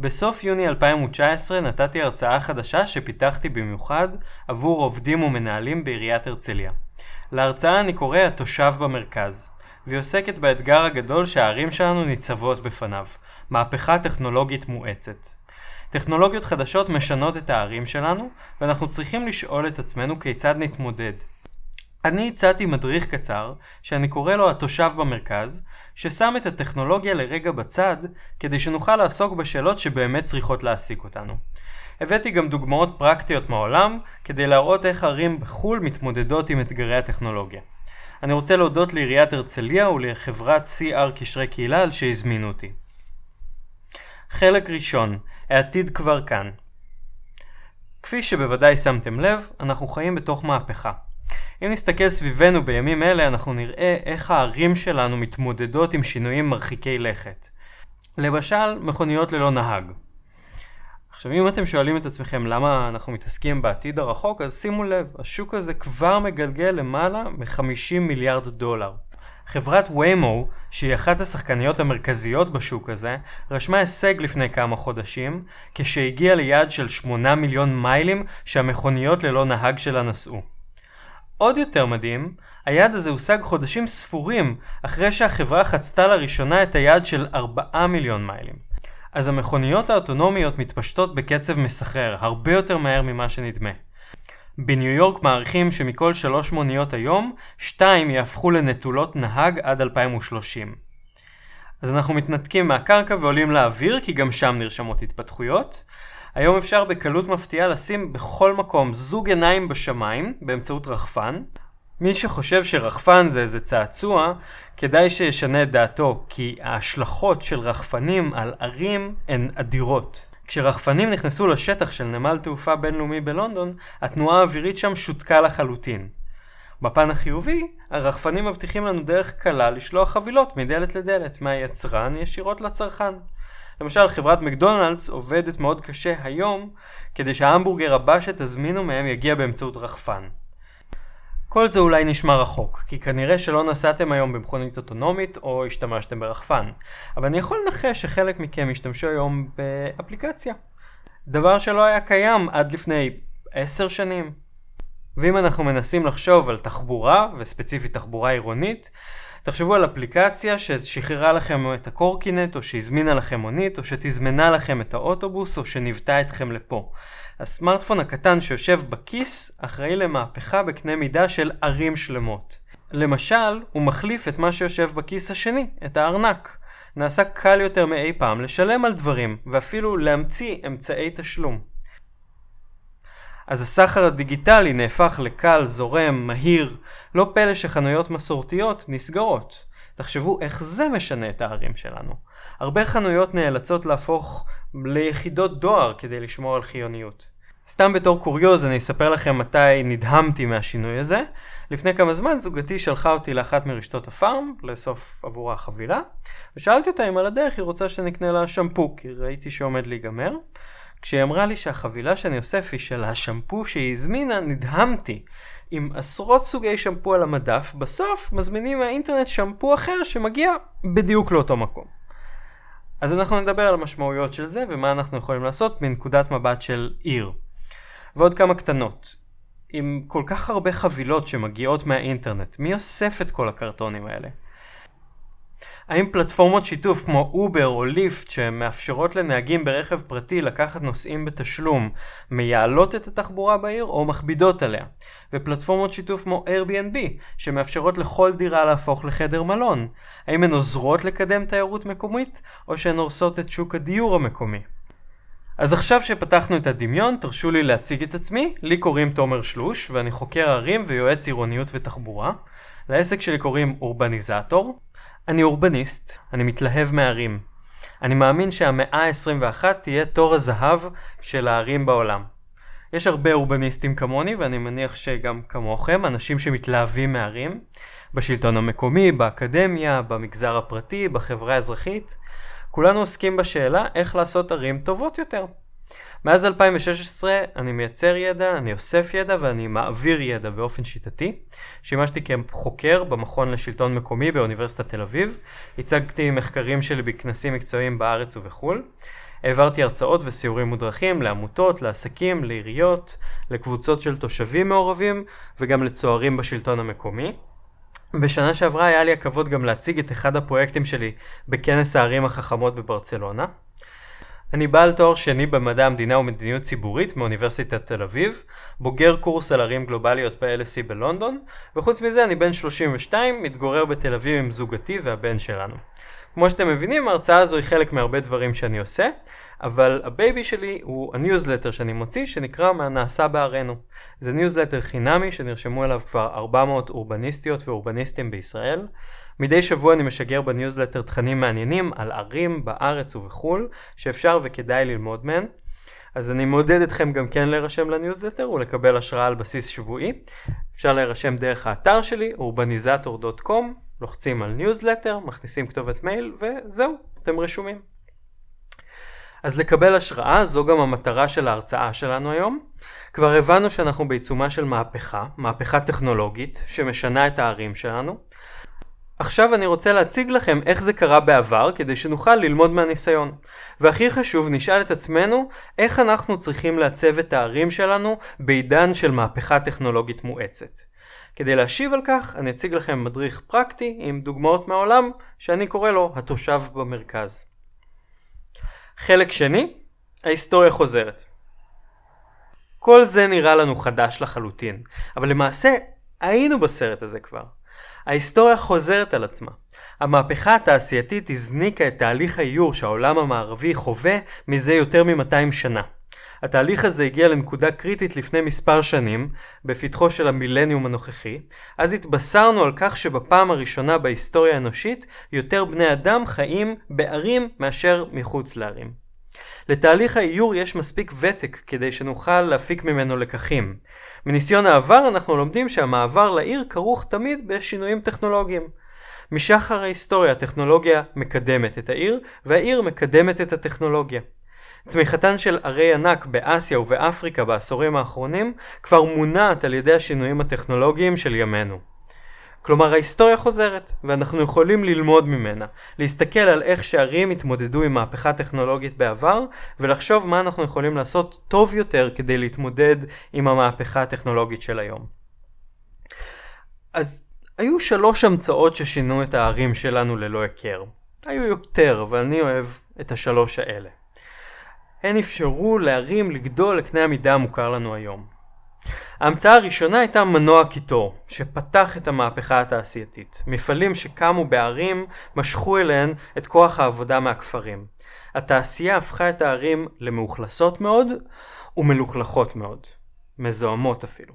בסוף יוני 2019 נתתי הרצאה חדשה שפיתחתי במיוחד עבור עובדים ומנהלים בעיריית הרצליה. להרצאה אני קורא התושב במרכז, והיא עוסקת באתגר הגדול שהערים שלנו ניצבות בפניו, מהפכה טכנולוגית מואצת. טכנולוגיות חדשות משנות את הערים שלנו, ואנחנו צריכים לשאול את עצמנו כיצד נתמודד. אני הצעתי מדריך קצר, שאני קורא לו התושב במרכז, ששם את הטכנולוגיה לרגע בצד, כדי שנוכל לעסוק בשאלות שבאמת צריכות להעסיק אותנו. הבאתי גם דוגמאות פרקטיות מהעולם, כדי להראות איך ערים בחו"ל מתמודדות עם אתגרי הטכנולוגיה. אני רוצה להודות לעיריית הרצליה ולחברת CR קשרי קהילה על שהזמינו אותי. חלק ראשון, העתיד כבר כאן. כפי שבוודאי שמתם לב, אנחנו חיים בתוך מהפכה. אם נסתכל סביבנו בימים אלה, אנחנו נראה איך הערים שלנו מתמודדות עם שינויים מרחיקי לכת. למשל, מכוניות ללא נהג. עכשיו אם אתם שואלים את עצמכם למה אנחנו מתעסקים בעתיד הרחוק, אז שימו לב, השוק הזה כבר מגלגל למעלה מ-50 מיליארד דולר. חברת ויימו, שהיא אחת השחקניות המרכזיות בשוק הזה, רשמה הישג לפני כמה חודשים, כשהגיעה ליעד של 8 מיליון מיילים שהמכוניות ללא נהג שלה נסעו. עוד יותר מדהים, היעד הזה הושג חודשים ספורים אחרי שהחברה חצתה לראשונה את היעד של 4 מיליון מיילים. אז המכוניות האוטונומיות מתפשטות בקצב מסחרר, הרבה יותר מהר ממה שנדמה. בניו יורק מעריכים שמכל שלוש מוניות היום, שתיים יהפכו לנטולות נהג עד 2030. אז אנחנו מתנתקים מהקרקע ועולים לאוויר כי גם שם נרשמות התפתחויות. היום אפשר בקלות מפתיעה לשים בכל מקום זוג עיניים בשמיים באמצעות רחפן. מי שחושב שרחפן זה איזה צעצוע, כדאי שישנה את דעתו, כי ההשלכות של רחפנים על ערים הן אדירות. כשרחפנים נכנסו לשטח של נמל תעופה בינלאומי בלונדון, התנועה האווירית שם שותקה לחלוטין. בפן החיובי, הרחפנים מבטיחים לנו דרך קלה לשלוח חבילות מדלת לדלת, מהיצרן ישירות לצרכן. למשל חברת מקדונלדס עובדת מאוד קשה היום כדי שההמבורגר הבא שתזמינו מהם יגיע באמצעות רחפן. כל זה אולי נשמע רחוק, כי כנראה שלא נסעתם היום במכונית אוטונומית או השתמשתם ברחפן, אבל אני יכול לנחש שחלק מכם השתמשו היום באפליקציה. דבר שלא היה קיים עד לפני עשר שנים. ואם אנחנו מנסים לחשוב על תחבורה, וספציפית תחבורה עירונית, תחשבו על אפליקציה ששחררה לכם את הקורקינט, או שהזמינה לכם מונית, או שתזמנה לכם את האוטובוס, או שניוותה אתכם לפה. הסמארטפון הקטן שיושב בכיס אחראי למהפכה בקנה מידה של ערים שלמות. למשל, הוא מחליף את מה שיושב בכיס השני, את הארנק. נעשה קל יותר מאי פעם לשלם על דברים, ואפילו להמציא אמצעי תשלום. אז הסחר הדיגיטלי נהפך לקל, זורם, מהיר, לא פלא שחנויות מסורתיות נסגרות. תחשבו איך זה משנה את הערים שלנו. הרבה חנויות נאלצות להפוך ליחידות דואר כדי לשמור על חיוניות. סתם בתור קוריוז אני אספר לכם מתי נדהמתי מהשינוי הזה. לפני כמה זמן זוגתי שלחה אותי לאחת מרשתות הפארם לאסוף עבורה חבילה ושאלתי אותה אם על הדרך היא רוצה שנקנה לה שמפו כי ראיתי שעומד להיגמר. כשהיא אמרה לי שהחבילה שאני אוסף היא של השמפו שהיא הזמינה נדהמתי. עם עשרות סוגי שמפו על המדף בסוף מזמינים מהאינטרנט שמפו אחר שמגיע בדיוק לאותו מקום. אז אנחנו נדבר על המשמעויות של זה ומה אנחנו יכולים לעשות מנקודת מבט של עיר. ועוד כמה קטנות. עם כל כך הרבה חבילות שמגיעות מהאינטרנט, מי אוסף את כל הקרטונים האלה? האם פלטפורמות שיתוף כמו אובר או ליפט שמאפשרות לנהגים ברכב פרטי לקחת נוסעים בתשלום מייעלות את התחבורה בעיר או מכבידות עליה? ופלטפורמות שיתוף כמו Airbnb שמאפשרות לכל דירה להפוך לחדר מלון? האם הן עוזרות לקדם תיירות מקומית או שהן הורסות את שוק הדיור המקומי? אז עכשיו שפתחנו את הדמיון, תרשו לי להציג את עצמי. לי קוראים תומר שלוש, ואני חוקר ערים ויועץ עירוניות ותחבורה. לעסק שלי קוראים אורבניזטור. אני אורבניסט, אני מתלהב מערים. אני מאמין שהמאה ה-21 תהיה תור הזהב של הערים בעולם. יש הרבה אורבניסטים כמוני, ואני מניח שגם כמוכם, אנשים שמתלהבים מערים, בשלטון המקומי, באקדמיה, במגזר הפרטי, בחברה האזרחית. כולנו עוסקים בשאלה איך לעשות ערים טובות יותר. מאז 2016 אני מייצר ידע, אני אוסף ידע ואני מעביר ידע באופן שיטתי. שימשתי כחוקר במכון לשלטון מקומי באוניברסיטת תל אביב. הצגתי מחקרים שלי בכנסים מקצועיים בארץ ובחו"ל. העברתי הרצאות וסיורים מודרכים לעמותות, לעסקים, לעיריות, לקבוצות של תושבים מעורבים וגם לצוערים בשלטון המקומי. בשנה שעברה היה לי הכבוד גם להציג את אחד הפרויקטים שלי בכנס הערים החכמות בברצלונה. אני בעל תואר שני במדע המדינה ומדיניות ציבורית מאוניברסיטת תל אביב, בוגר קורס על ערים גלובליות ב-LSE בלונדון, וחוץ מזה אני בן 32, מתגורר בתל אביב עם זוגתי והבן שלנו. כמו שאתם מבינים, ההרצאה הזו היא חלק מהרבה דברים שאני עושה, אבל ה baby שלי הוא הניוזלטר שאני מוציא, שנקרא מהנעשה בערינו. זה ניוזלטר חינמי שנרשמו אליו כבר 400 אורבניסטיות ואורבניסטים בישראל. מדי שבוע אני משגר בניוזלטר תכנים מעניינים על ערים בארץ ובחו"ל, שאפשר וכדאי ללמוד מהן. אז אני מעודד אתכם גם כן להירשם לניוזלטר ולקבל השראה על בסיס שבועי. אפשר להירשם דרך האתר שלי, urbanizator.com, לוחצים על ניוזלטר, מכניסים כתובת מייל וזהו, אתם רשומים. אז לקבל השראה זו גם המטרה של ההרצאה שלנו היום. כבר הבנו שאנחנו בעיצומה של מהפכה, מהפכה טכנולוגית שמשנה את הערים שלנו. עכשיו אני רוצה להציג לכם איך זה קרה בעבר כדי שנוכל ללמוד מהניסיון. והכי חשוב, נשאל את עצמנו איך אנחנו צריכים לעצב את הערים שלנו בעידן של מהפכה טכנולוגית מואצת. כדי להשיב על כך, אני אציג לכם מדריך פרקטי עם דוגמאות מהעולם שאני קורא לו התושב במרכז. חלק שני, ההיסטוריה חוזרת. כל זה נראה לנו חדש לחלוטין, אבל למעשה היינו בסרט הזה כבר. ההיסטוריה חוזרת על עצמה. המהפכה התעשייתית הזניקה את תהליך האיור שהעולם המערבי חווה מזה יותר מ-200 שנה. התהליך הזה הגיע לנקודה קריטית לפני מספר שנים, בפתחו של המילניום הנוכחי, אז התבשרנו על כך שבפעם הראשונה בהיסטוריה האנושית, יותר בני אדם חיים בערים מאשר מחוץ לערים. לתהליך האיור יש מספיק ותק כדי שנוכל להפיק ממנו לקחים. מניסיון העבר אנחנו לומדים שהמעבר לעיר כרוך תמיד בשינויים טכנולוגיים. משחר ההיסטוריה הטכנולוגיה מקדמת את העיר, והעיר מקדמת את הטכנולוגיה. צמיחתן של ערי ענק באסיה ובאפריקה בעשורים האחרונים כבר מונעת על ידי השינויים הטכנולוגיים של ימינו. כלומר ההיסטוריה חוזרת, ואנחנו יכולים ללמוד ממנה, להסתכל על איך שערים התמודדו עם מהפכה טכנולוגית בעבר, ולחשוב מה אנחנו יכולים לעשות טוב יותר כדי להתמודד עם המהפכה הטכנולוגית של היום. אז היו שלוש המצאות ששינו את הערים שלנו ללא היכר. היו יותר, אבל אני אוהב את השלוש האלה. הן אפשרו לערים לגדול לקנה המידה המוכר לנו היום. ההמצאה הראשונה הייתה מנוע קיטור, שפתח את המהפכה התעשייתית. מפעלים שקמו בערים משכו אליהן את כוח העבודה מהכפרים. התעשייה הפכה את הערים למאוכלסות מאוד ומלוכלכות מאוד. מזוהמות אפילו.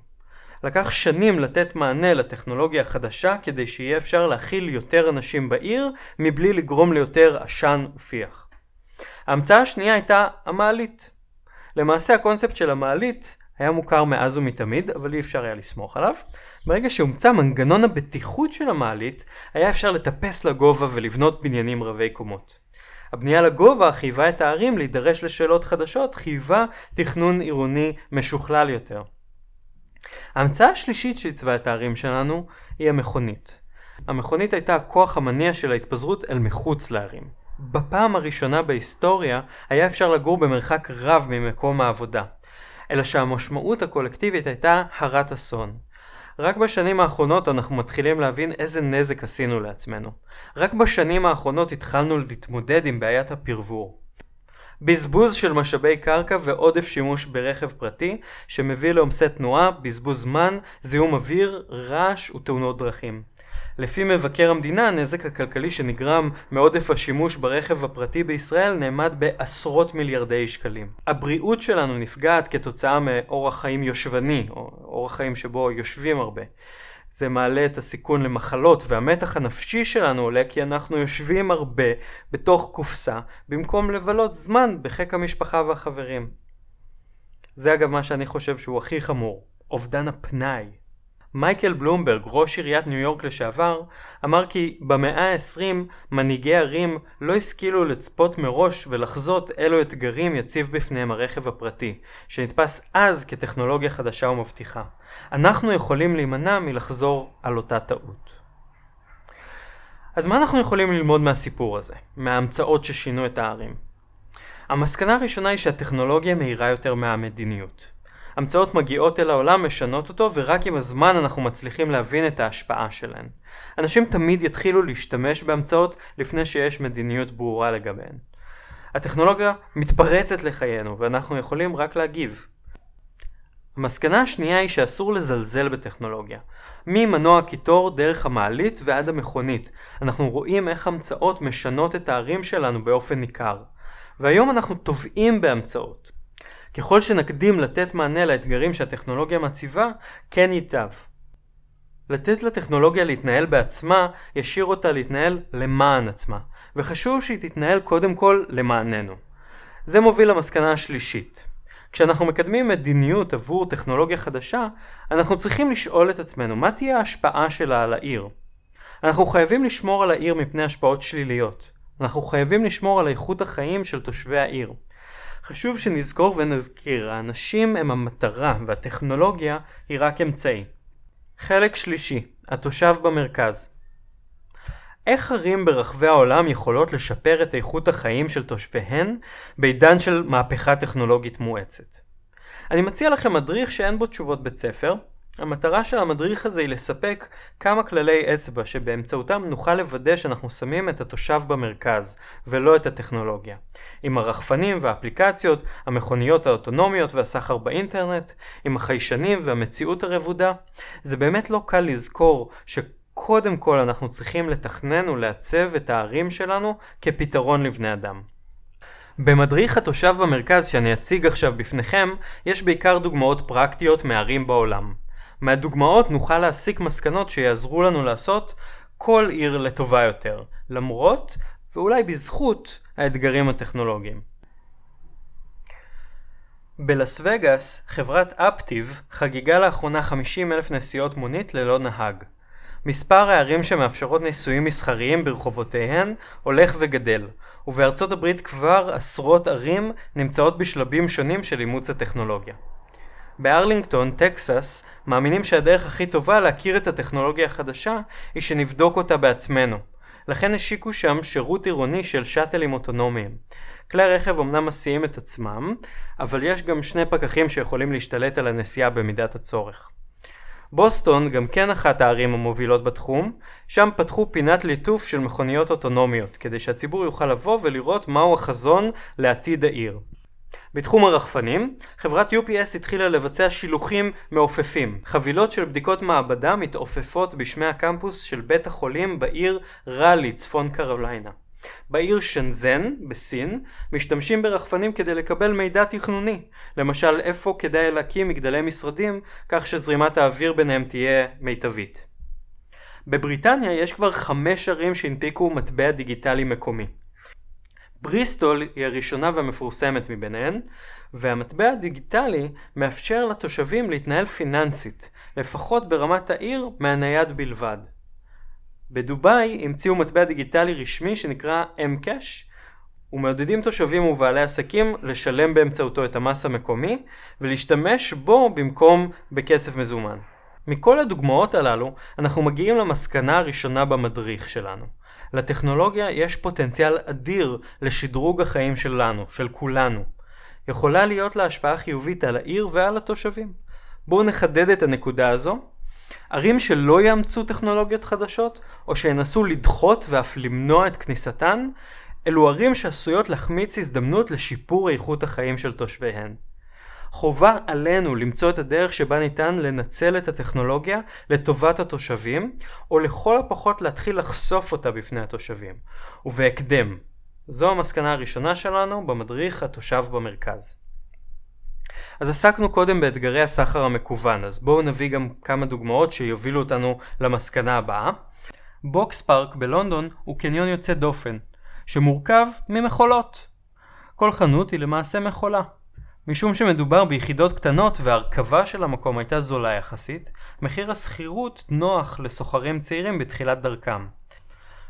לקח שנים לתת מענה לטכנולוגיה החדשה כדי שיהיה אפשר להכיל יותר אנשים בעיר מבלי לגרום ליותר עשן ופיח. ההמצאה השנייה הייתה המעלית. למעשה הקונספט של המעלית היה מוכר מאז ומתמיד, אבל אי אפשר היה לסמוך עליו. ברגע שהומצא מנגנון הבטיחות של המעלית, היה אפשר לטפס לגובה ולבנות בניינים רבי קומות. הבנייה לגובה חייבה את הערים להידרש לשאלות חדשות, חייבה תכנון עירוני משוכלל יותר. ההמצאה השלישית שעיצבה את הערים שלנו היא המכונית. המכונית הייתה הכוח המניע של ההתפזרות אל מחוץ לערים. בפעם הראשונה בהיסטוריה היה אפשר לגור במרחק רב ממקום העבודה. אלא שהמשמעות הקולקטיבית הייתה הרת אסון. רק בשנים האחרונות אנחנו מתחילים להבין איזה נזק עשינו לעצמנו. רק בשנים האחרונות התחלנו להתמודד עם בעיית הפרבור. בזבוז של משאבי קרקע ועודף שימוש ברכב פרטי שמביא לעומסי תנועה, בזבוז זמן, זיהום אוויר, רעש ותאונות דרכים. לפי מבקר המדינה, הנזק הכלכלי שנגרם מעודף השימוש ברכב הפרטי בישראל נאמד בעשרות מיליארדי שקלים. הבריאות שלנו נפגעת כתוצאה מאורח חיים יושבני, או אורח חיים שבו יושבים הרבה. זה מעלה את הסיכון למחלות והמתח הנפשי שלנו עולה כי אנחנו יושבים הרבה בתוך קופסה במקום לבלות זמן בחיק המשפחה והחברים. זה אגב מה שאני חושב שהוא הכי חמור, אובדן הפנאי. מייקל בלומברג, ראש עיריית ניו יורק לשעבר, אמר כי במאה ה-20 מנהיגי ערים לא השכילו לצפות מראש ולחזות אילו אתגרים יציב בפניהם הרכב הפרטי, שנתפס אז כטכנולוגיה חדשה ומבטיחה. אנחנו יכולים להימנע מלחזור על אותה טעות. אז מה אנחנו יכולים ללמוד מהסיפור הזה, מההמצאות ששינו את הערים? המסקנה הראשונה היא שהטכנולוגיה מהירה יותר מהמדיניות. המצאות מגיעות אל העולם, משנות אותו, ורק עם הזמן אנחנו מצליחים להבין את ההשפעה שלהן. אנשים תמיד יתחילו להשתמש בהמצאות לפני שיש מדיניות ברורה לגביהן. הטכנולוגיה מתפרצת לחיינו, ואנחנו יכולים רק להגיב. המסקנה השנייה היא שאסור לזלזל בטכנולוגיה. ממנוע קיטור דרך המעלית ועד המכונית. אנחנו רואים איך המצאות משנות את הערים שלנו באופן ניכר. והיום אנחנו טובעים בהמצאות. ככל שנקדים לתת מענה לאתגרים שהטכנולוגיה מציבה, כן ייטב. לתת לטכנולוגיה להתנהל בעצמה, ישאיר אותה להתנהל למען עצמה, וחשוב שהיא תתנהל קודם כל למעננו. זה מוביל למסקנה השלישית. כשאנחנו מקדמים מדיניות עבור טכנולוגיה חדשה, אנחנו צריכים לשאול את עצמנו מה תהיה ההשפעה שלה על העיר. אנחנו חייבים לשמור על העיר מפני השפעות שליליות. אנחנו חייבים לשמור על איכות החיים של תושבי העיר. חשוב שנזכור ונזכיר, האנשים הם המטרה והטכנולוגיה היא רק אמצעי. חלק שלישי, התושב במרכז. איך ערים ברחבי העולם יכולות לשפר את איכות החיים של תושביהן בעידן של מהפכה טכנולוגית מואצת? אני מציע לכם מדריך שאין בו תשובות בית ספר, המטרה של המדריך הזה היא לספק כמה כללי אצבע שבאמצעותם נוכל לוודא שאנחנו שמים את התושב במרכז ולא את הטכנולוגיה. עם הרחפנים והאפליקציות, המכוניות האוטונומיות והסחר באינטרנט, עם החיישנים והמציאות הרבודה, זה באמת לא קל לזכור שקודם כל אנחנו צריכים לתכנן ולעצב את הערים שלנו כפתרון לבני אדם. במדריך התושב במרכז שאני אציג עכשיו בפניכם, יש בעיקר דוגמאות פרקטיות מערים בעולם. מהדוגמאות נוכל להסיק מסקנות שיעזרו לנו לעשות כל עיר לטובה יותר, למרות ואולי בזכות האתגרים הטכנולוגיים. בלאס וגאס, חברת אפטיב חגיגה לאחרונה 50 אלף נסיעות מונית ללא נהג. מספר הערים שמאפשרות ניסויים מסחריים ברחובותיהן הולך וגדל, ובארצות הברית כבר עשרות ערים נמצאות בשלבים שונים של אימוץ הטכנולוגיה. בארלינגטון, טקסס, מאמינים שהדרך הכי טובה להכיר את הטכנולוגיה החדשה היא שנבדוק אותה בעצמנו. לכן השיקו שם שירות עירוני של שאטלים אוטונומיים. כלי הרכב אמנם מסיעים את עצמם, אבל יש גם שני פקחים שיכולים להשתלט על הנסיעה במידת הצורך. בוסטון גם כן אחת הערים המובילות בתחום, שם פתחו פינת ליטוף של מכוניות אוטונומיות, כדי שהציבור יוכל לבוא ולראות מהו החזון לעתיד העיר. בתחום הרחפנים, חברת UPS התחילה לבצע שילוחים מעופפים. חבילות של בדיקות מעבדה מתעופפות בשמי הקמפוס של בית החולים בעיר ראלי, צפון קרוליינה. בעיר שנזן, בסין, משתמשים ברחפנים כדי לקבל מידע תכנוני. למשל, איפה כדאי להקים מגדלי משרדים, כך שזרימת האוויר ביניהם תהיה מיטבית. בבריטניה יש כבר חמש ערים שהנפיקו מטבע דיגיטלי מקומי. בריסטול היא הראשונה והמפורסמת מביניהן, והמטבע הדיגיטלי מאפשר לתושבים להתנהל פיננסית, לפחות ברמת העיר מהנייד בלבד. בדובאי המציאו מטבע דיגיטלי רשמי שנקרא M-Cash ומעודדים תושבים ובעלי עסקים לשלם באמצעותו את המס המקומי ולהשתמש בו במקום בכסף מזומן. מכל הדוגמאות הללו אנחנו מגיעים למסקנה הראשונה במדריך שלנו. לטכנולוגיה יש פוטנציאל אדיר לשדרוג החיים שלנו, של כולנו. יכולה להיות לה השפעה חיובית על העיר ועל התושבים. בואו נחדד את הנקודה הזו. ערים שלא יאמצו טכנולוגיות חדשות, או שינסו לדחות ואף למנוע את כניסתן, אלו ערים שעשויות להחמיץ הזדמנות לשיפור איכות החיים של תושביהן. חובה עלינו למצוא את הדרך שבה ניתן לנצל את הטכנולוגיה לטובת התושבים, או לכל הפחות להתחיל לחשוף אותה בפני התושבים, ובהקדם. זו המסקנה הראשונה שלנו במדריך התושב במרכז. אז עסקנו קודם באתגרי הסחר המקוון, אז בואו נביא גם כמה דוגמאות שיובילו אותנו למסקנה הבאה. Boxpark בלונדון הוא קניון יוצא דופן, שמורכב ממכולות. כל חנות היא למעשה מכולה. משום שמדובר ביחידות קטנות והרכבה של המקום הייתה זולה יחסית, מחיר השכירות נוח לסוחרים צעירים בתחילת דרכם.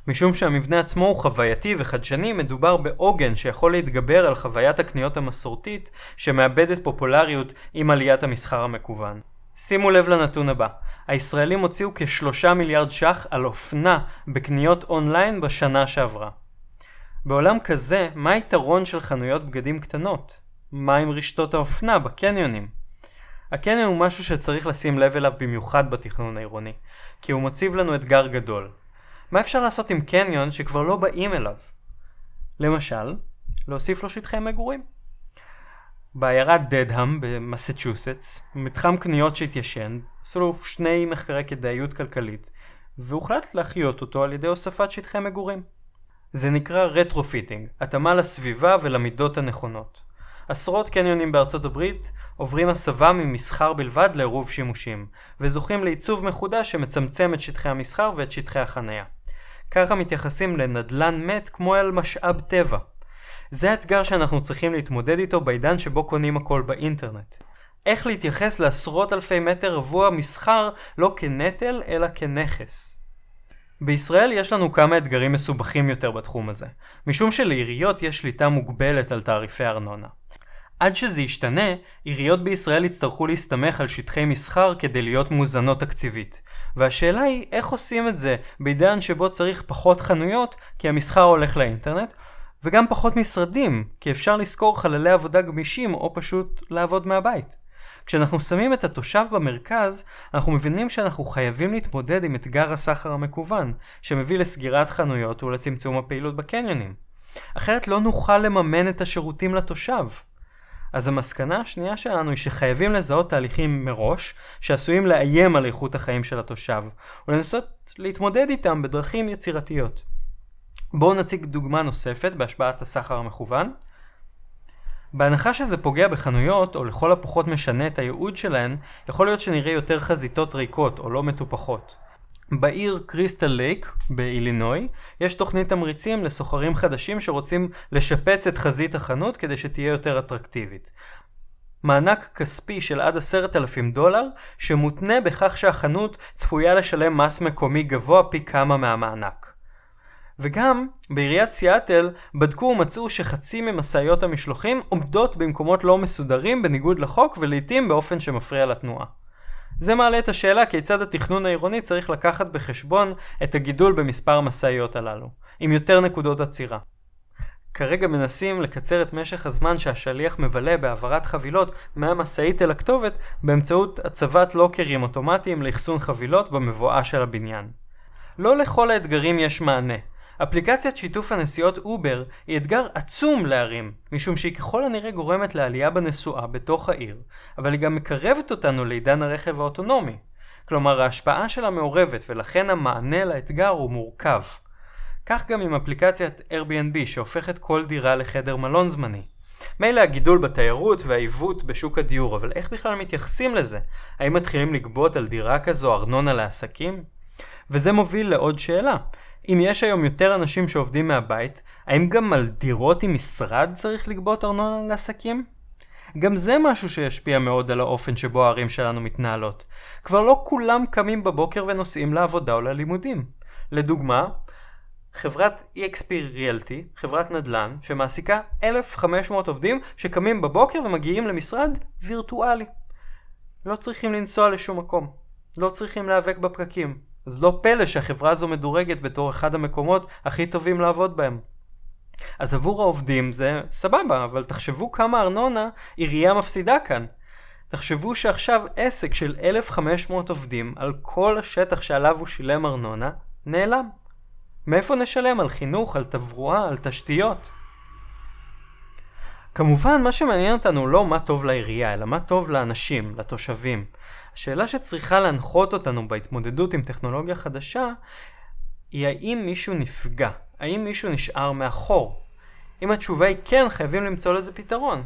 משום שהמבנה עצמו הוא חווייתי וחדשני, מדובר בעוגן שיכול להתגבר על חוויית הקניות המסורתית, שמאבדת פופולריות עם עליית המסחר המקוון. שימו לב לנתון הבא, הישראלים הוציאו כשלושה מיליארד ש"ח על אופנה בקניות אונליין בשנה שעברה. בעולם כזה, מה היתרון של חנויות בגדים קטנות? מה עם רשתות האופנה בקניונים? הקניון הוא משהו שצריך לשים לב אליו במיוחד בתכנון העירוני, כי הוא מציב לנו אתגר גדול. מה אפשר לעשות עם קניון שכבר לא באים אליו? למשל, להוסיף לו שטחי מגורים. בעיירת דדהאם במסצ'וסטס, מתחם קניות שהתיישן, עשו לו שני מחקרי כדאיות כלכלית, והוחלט להחיות אותו על ידי הוספת שטחי מגורים. זה נקרא retrofitting, התאמה לסביבה ולמידות הנכונות. עשרות קניונים בארצות הברית עוברים הסבה ממסחר בלבד לעירוב שימושים, וזוכים לעיצוב מחודש שמצמצם את שטחי המסחר ואת שטחי החנייה. ככה מתייחסים לנדלן מת כמו אל משאב טבע. זה האתגר שאנחנו צריכים להתמודד איתו בעידן שבו קונים הכל באינטרנט. איך להתייחס לעשרות אלפי מטר רבוע מסחר לא כנטל אלא כנכס. בישראל יש לנו כמה אתגרים מסובכים יותר בתחום הזה, משום שלעיריות יש שליטה מוגבלת על תעריפי ארנונה. עד שזה ישתנה, עיריות בישראל יצטרכו להסתמך על שטחי מסחר כדי להיות מוזנות תקציבית. והשאלה היא איך עושים את זה בעידן שבו צריך פחות חנויות כי המסחר הולך לאינטרנט, וגם פחות משרדים, כי אפשר לשכור חללי עבודה גמישים או פשוט לעבוד מהבית. כשאנחנו שמים את התושב במרכז, אנחנו מבינים שאנחנו חייבים להתמודד עם אתגר הסחר המקוון, שמביא לסגירת חנויות ולצמצום הפעילות בקניונים. אחרת לא נוכל לממן את השירותים לתושב. אז המסקנה השנייה שלנו היא שחייבים לזהות תהליכים מראש שעשויים לאיים על איכות החיים של התושב ולנסות להתמודד איתם בדרכים יצירתיות. בואו נציג דוגמה נוספת בהשפעת הסחר המכוון. בהנחה שזה פוגע בחנויות, או לכל הפחות משנה את הייעוד שלהן, יכול להיות שנראה יותר חזיתות ריקות או לא מטופחות. בעיר קריסטל לייק באילינוי יש תוכנית תמריצים לסוחרים חדשים שרוצים לשפץ את חזית החנות כדי שתהיה יותר אטרקטיבית. מענק כספי של עד עשרת אלפים דולר שמותנה בכך שהחנות צפויה לשלם מס מקומי גבוה פי כמה מהמענק. וגם בעיריית סיאטל בדקו ומצאו שחצי ממשאיות המשלוחים עומדות במקומות לא מסודרים בניגוד לחוק ולעיתים באופן שמפריע לתנועה. זה מעלה את השאלה כיצד התכנון העירוני צריך לקחת בחשבון את הגידול במספר המשאיות הללו, עם יותר נקודות עצירה. כרגע מנסים לקצר את משך הזמן שהשליח מבלה בהעברת חבילות מהמשאית אל הכתובת באמצעות הצבת לוקרים אוטומטיים לאחסון חבילות במבואה של הבניין. לא לכל האתגרים יש מענה, אפליקציית שיתוף הנסיעות אובר היא אתגר עצום לערים, משום שהיא ככל הנראה גורמת לעלייה בנסועה בתוך העיר, אבל היא גם מקרבת אותנו לעידן הרכב האוטונומי. כלומר ההשפעה שלה מעורבת ולכן המענה לאתגר הוא מורכב. כך גם עם אפליקציית Airbnb שהופכת כל דירה לחדר מלון זמני. מילא הגידול בתיירות והעיוות בשוק הדיור, אבל איך בכלל מתייחסים לזה? האם מתחילים לגבות על דירה כזו ארנונה לעסקים? וזה מוביל לעוד שאלה. אם יש היום יותר אנשים שעובדים מהבית, האם גם על דירות עם משרד צריך לגבות ארנונה לעסקים? גם זה משהו שישפיע מאוד על האופן שבו הערים שלנו מתנהלות. כבר לא כולם קמים בבוקר ונוסעים לעבודה או ללימודים. לדוגמה, חברת EXP Realty, חברת נדל"ן, שמעסיקה 1,500 עובדים שקמים בבוקר ומגיעים למשרד וירטואלי. לא צריכים לנסוע לשום מקום. לא צריכים להיאבק בפקקים. אז לא פלא שהחברה הזו מדורגת בתור אחד המקומות הכי טובים לעבוד בהם. אז עבור העובדים זה סבבה, אבל תחשבו כמה ארנונה עירייה מפסידה כאן. תחשבו שעכשיו עסק של 1,500 עובדים על כל השטח שעליו הוא שילם ארנונה, נעלם. מאיפה נשלם? על חינוך, על תברואה, על תשתיות? כמובן, מה שמעניין אותנו לא מה טוב לעירייה, אלא מה טוב לאנשים, לתושבים. השאלה שצריכה להנחות אותנו בהתמודדות עם טכנולוגיה חדשה היא האם מישהו נפגע, האם מישהו נשאר מאחור. אם התשובה היא כן, חייבים למצוא לזה פתרון.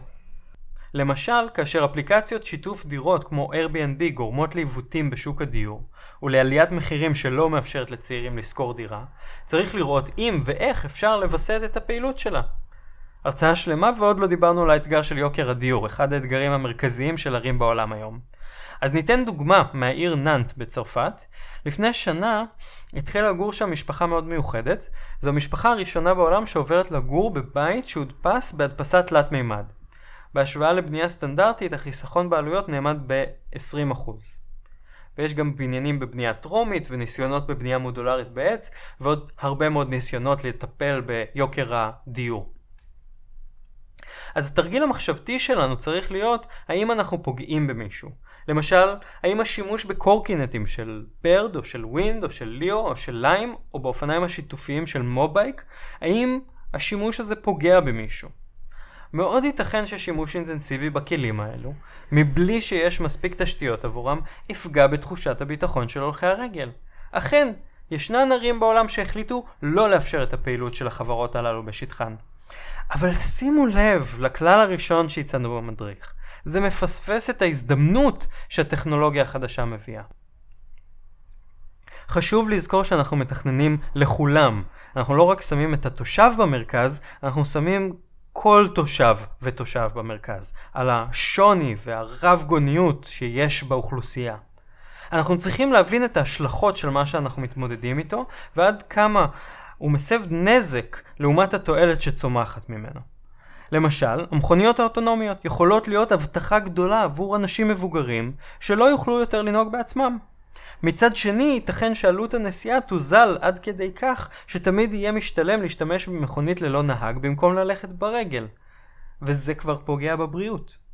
למשל, כאשר אפליקציות שיתוף דירות כמו Airbnb גורמות לעיוותים בשוק הדיור ולעליית מחירים שלא מאפשרת לצעירים לשכור דירה, צריך לראות אם ואיך אפשר לווסת את הפעילות שלה. הרצאה שלמה ועוד לא דיברנו על האתגר של יוקר הדיור, אחד האתגרים המרכזיים של ערים בעולם היום. אז ניתן דוגמה מהעיר נאנט בצרפת. לפני שנה התחילה לגור שם משפחה מאוד מיוחדת. זו המשפחה הראשונה בעולם שעוברת לגור בבית שהודפס בהדפסה תלת מימד. בהשוואה לבנייה סטנדרטית החיסכון בעלויות נאמד ב-20%. ויש גם בניינים בבנייה טרומית וניסיונות בבנייה מודולרית בעץ ועוד הרבה מאוד ניסיונות לטפל ביוקר הדיור. אז התרגיל המחשבתי שלנו צריך להיות האם אנחנו פוגעים במישהו. למשל, האם השימוש בקורקינטים של Bird או של Wind או של ליאו או של ליים או באופניים השיתופיים של Mobike, האם השימוש הזה פוגע במישהו. מאוד ייתכן ששימוש אינטנסיבי בכלים האלו, מבלי שיש מספיק תשתיות עבורם, יפגע בתחושת הביטחון של הולכי הרגל. אכן, ישנן ערים בעולם שהחליטו לא לאפשר את הפעילות של החברות הללו בשטחן. אבל שימו לב לכלל הראשון שהצענו במדריך. זה מפספס את ההזדמנות שהטכנולוגיה החדשה מביאה. חשוב לזכור שאנחנו מתכננים לכולם. אנחנו לא רק שמים את התושב במרכז, אנחנו שמים כל תושב ותושב במרכז, על השוני והרב גוניות שיש באוכלוסייה. אנחנו צריכים להבין את ההשלכות של מה שאנחנו מתמודדים איתו, ועד כמה הוא מסב נזק לעומת התועלת שצומחת ממנו. למשל, המכוניות האוטונומיות יכולות להיות הבטחה גדולה עבור אנשים מבוגרים שלא יוכלו יותר לנהוג בעצמם. מצד שני, ייתכן שעלות הנסיעה תוזל עד כדי כך שתמיד יהיה משתלם להשתמש במכונית ללא נהג במקום ללכת ברגל. וזה כבר פוגע בבריאות.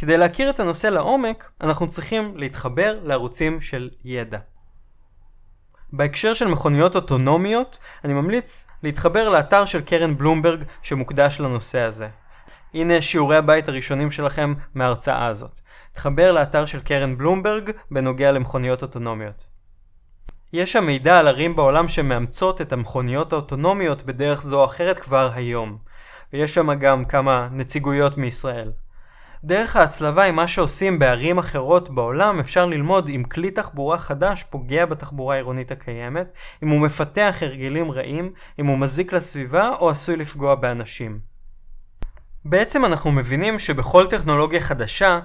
כדי להכיר את הנושא לעומק, אנחנו צריכים להתחבר לערוצים של ידע. בהקשר של מכוניות אוטונומיות, אני ממליץ להתחבר לאתר של קרן בלומברג שמוקדש לנושא הזה. הנה שיעורי הבית הראשונים שלכם מההרצאה הזאת. תחבר לאתר של קרן בלומברג בנוגע למכוניות אוטונומיות. יש שם מידע על ערים בעולם שמאמצות את המכוניות האוטונומיות בדרך זו או אחרת כבר היום. ויש שם גם כמה נציגויות מישראל. דרך ההצלבה עם מה שעושים בערים אחרות בעולם אפשר ללמוד אם כלי תחבורה חדש פוגע בתחבורה העירונית הקיימת, אם הוא מפתח הרגלים רעים, אם הוא מזיק לסביבה או עשוי לפגוע באנשים. בעצם אנחנו מבינים שבכל טכנולוגיה חדשה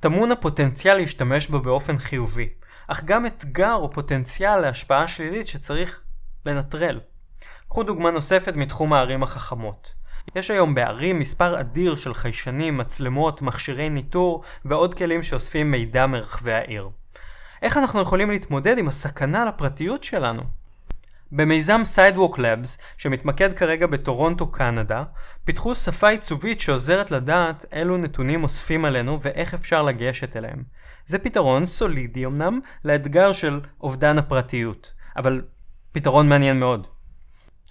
טמון הפוטנציאל להשתמש בה באופן חיובי, אך גם אתגר או פוטנציאל להשפעה שלילית שצריך לנטרל. קחו דוגמה נוספת מתחום הערים החכמות. יש היום בערים מספר אדיר של חיישנים, מצלמות, מכשירי ניטור ועוד כלים שאוספים מידע מרחבי העיר. איך אנחנו יכולים להתמודד עם הסכנה לפרטיות שלנו? במיזם Sidewalk Labs, שמתמקד כרגע בטורונטו, קנדה, פיתחו שפה עיצובית שעוזרת לדעת אילו נתונים אוספים עלינו ואיך אפשר לגשת אליהם. זה פתרון סולידי אמנם לאתגר של אובדן הפרטיות, אבל פתרון מעניין מאוד.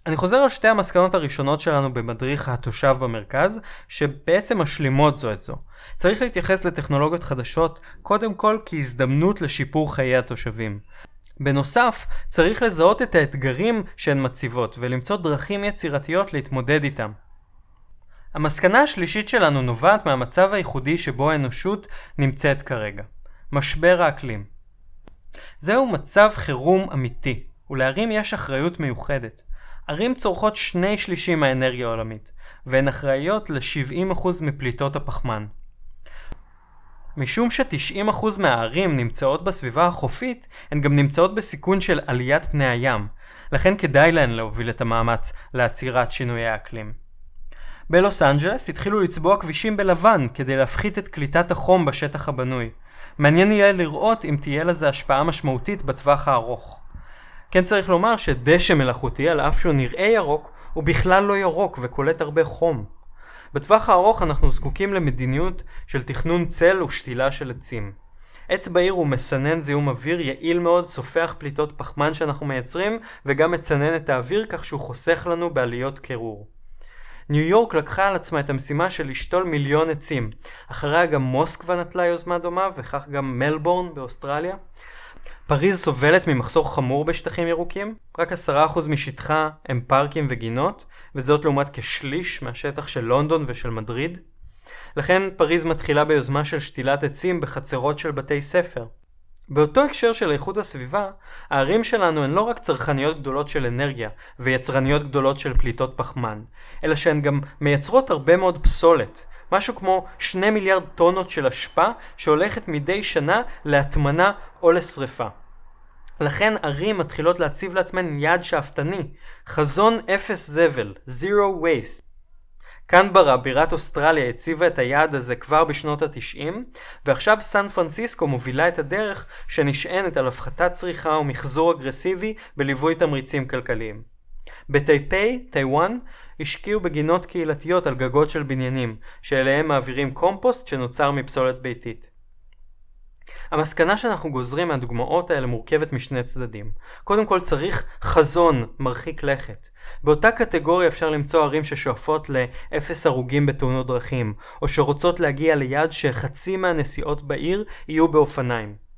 אני חוזר על שתי המסקנות הראשונות שלנו במדריך התושב במרכז, שבעצם משלימות זו את זו. צריך להתייחס לטכנולוגיות חדשות קודם כל כהזדמנות לשיפור חיי התושבים. בנוסף, צריך לזהות את האתגרים שהן מציבות ולמצוא דרכים יצירתיות להתמודד איתם. המסקנה השלישית שלנו נובעת מהמצב הייחודי שבו האנושות נמצאת כרגע. משבר האקלים. זהו מצב חירום אמיתי, ולערים יש אחריות מיוחדת. ערים צורכות שני שלישים מהאנרגיה העולמית, והן אחראיות ל-70% מפליטות הפחמן. משום ש-90% מהערים נמצאות בסביבה החופית, הן גם נמצאות בסיכון של עליית פני הים, לכן כדאי להן להוביל את המאמץ לעצירת שינויי האקלים. בלוס אנג'לס התחילו לצבוע כבישים בלבן כדי להפחית את קליטת החום בשטח הבנוי. מעניין יהיה לראות אם תהיה לזה השפעה משמעותית בטווח הארוך. כן צריך לומר שדשא מלאכותי, על אף שהוא נראה ירוק, הוא בכלל לא ירוק וקולט הרבה חום. בטווח הארוך אנחנו זקוקים למדיניות של תכנון צל ושתילה של עצים. עץ בעיר הוא מסנן זיהום אוויר יעיל מאוד, סופח פליטות פחמן שאנחנו מייצרים, וגם מצנן את האוויר כך שהוא חוסך לנו בעליות קירור. ניו יורק לקחה על עצמה את המשימה של לשתול מיליון עצים. אחריה גם מוסקבה נטלה יוזמה דומה, וכך גם מלבורן באוסטרליה. פריז סובלת ממחסור חמור בשטחים ירוקים, רק 10% משטחה הם פארקים וגינות, וזאת לעומת כשליש מהשטח של לונדון ושל מדריד. לכן פריז מתחילה ביוזמה של שתילת עצים בחצרות של בתי ספר. באותו הקשר של איכות הסביבה, הערים שלנו הן לא רק צרכניות גדולות של אנרגיה ויצרניות גדולות של פליטות פחמן, אלא שהן גם מייצרות הרבה מאוד פסולת, משהו כמו שני מיליארד טונות של אשפה שהולכת מדי שנה להטמנה או לשרפה. לכן ערים מתחילות להציב לעצמן יעד שאפתני, חזון אפס זבל, Zero Waste. קנברה, בירת אוסטרליה, הציבה את היעד הזה כבר בשנות התשעים, ועכשיו סן פרנסיסקו מובילה את הדרך שנשענת על הפחתת צריכה ומחזור אגרסיבי בליווי תמריצים כלכליים. בטייפיי, טיוואן, השקיעו בגינות קהילתיות על גגות של בניינים, שאליהם מעבירים קומפוסט שנוצר מפסולת ביתית. המסקנה שאנחנו גוזרים מהדוגמאות האלה מורכבת משני צדדים. קודם כל צריך חזון מרחיק לכת. באותה קטגוריה אפשר למצוא ערים ששואפות לאפס הרוגים בתאונות דרכים, או שרוצות להגיע ליעד שחצי מהנסיעות בעיר יהיו באופניים.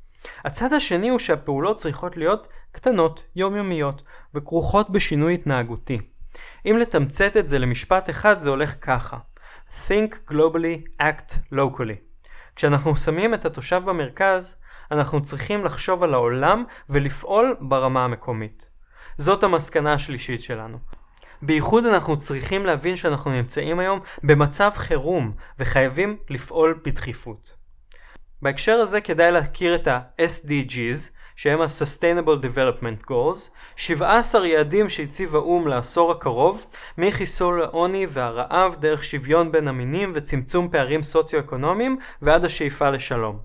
הצד השני הוא שהפעולות צריכות להיות קטנות, יומיומיות, וכרוכות בשינוי התנהגותי. אם לתמצת את זה למשפט אחד זה הולך ככה Think globally, act locally. כשאנחנו שמים את התושב במרכז, אנחנו צריכים לחשוב על העולם ולפעול ברמה המקומית. זאת המסקנה השלישית שלנו. בייחוד אנחנו צריכים להבין שאנחנו נמצאים היום במצב חירום וחייבים לפעול בדחיפות. בהקשר הזה כדאי להכיר את ה-SDGs, שהם ה-Sustainable Development Goals, 17 יעדים שהציב האו"ם לעשור הקרוב, מחיסול העוני והרעב דרך שוויון בין המינים וצמצום פערים סוציו-אקונומיים ועד השאיפה לשלום.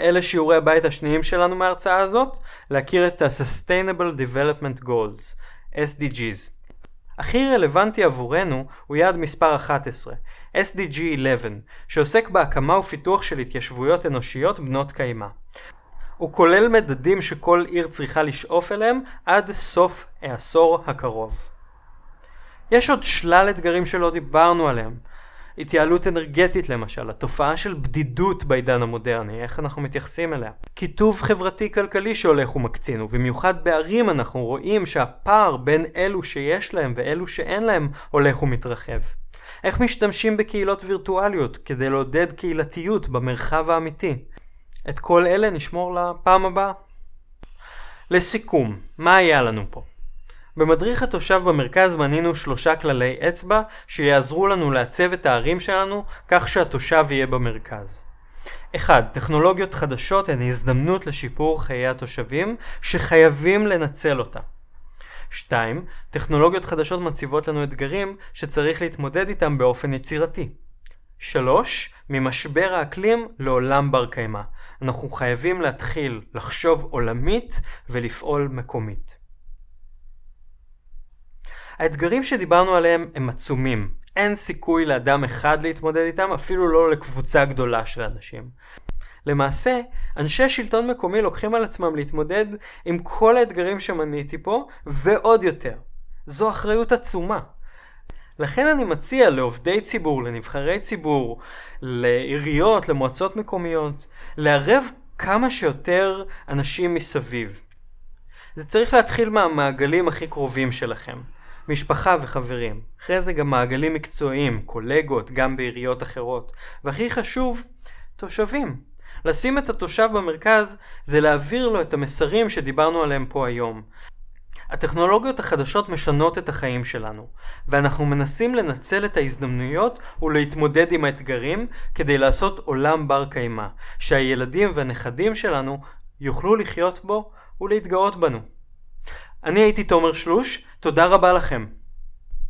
אלה שיעורי הבית השניים שלנו מההרצאה הזאת, להכיר את ה-Sustainable Development Goals, SDGs. הכי רלוונטי עבורנו הוא יעד מספר 11, SDG 11, שעוסק בהקמה ופיתוח של התיישבויות אנושיות בנות קיימא. הוא כולל מדדים שכל עיר צריכה לשאוף אליהם עד סוף העשור הקרוב. יש עוד שלל אתגרים שלא דיברנו עליהם. התייעלות אנרגטית למשל, התופעה של בדידות בעידן המודרני, איך אנחנו מתייחסים אליה. קיטוב חברתי כלכלי שהולך ומקצין, ובמיוחד בערים אנחנו רואים שהפער בין אלו שיש להם ואלו שאין להם הולך ומתרחב. איך משתמשים בקהילות וירטואליות כדי לעודד קהילתיות במרחב האמיתי. את כל אלה נשמור לפעם הבאה. לסיכום, מה היה לנו פה? במדריך התושב במרכז מנינו שלושה כללי אצבע שיעזרו לנו לעצב את הערים שלנו כך שהתושב יהיה במרכז. 1. טכנולוגיות חדשות הן הזדמנות לשיפור חיי התושבים שחייבים לנצל אותה. 2. טכנולוגיות חדשות מציבות לנו אתגרים שצריך להתמודד איתם באופן יצירתי. 3. ממשבר האקלים לעולם בר קיימא. אנחנו חייבים להתחיל לחשוב עולמית ולפעול מקומית. האתגרים שדיברנו עליהם הם עצומים. אין סיכוי לאדם אחד להתמודד איתם, אפילו לא לקבוצה גדולה של אנשים. למעשה, אנשי שלטון מקומי לוקחים על עצמם להתמודד עם כל האתגרים שמניתי פה, ועוד יותר. זו אחריות עצומה. לכן אני מציע לעובדי ציבור, לנבחרי ציבור, לעיריות, למועצות מקומיות, לערב כמה שיותר אנשים מסביב. זה צריך להתחיל מהמעגלים הכי קרובים שלכם. משפחה וחברים. אחרי זה גם מעגלים מקצועיים, קולגות, גם בעיריות אחרות. והכי חשוב, תושבים. לשים את התושב במרכז זה להעביר לו את המסרים שדיברנו עליהם פה היום. הטכנולוגיות החדשות משנות את החיים שלנו, ואנחנו מנסים לנצל את ההזדמנויות ולהתמודד עם האתגרים כדי לעשות עולם בר קיימא, שהילדים והנכדים שלנו יוכלו לחיות בו ולהתגאות בנו. אני הייתי תומר שלוש, תודה רבה לכם.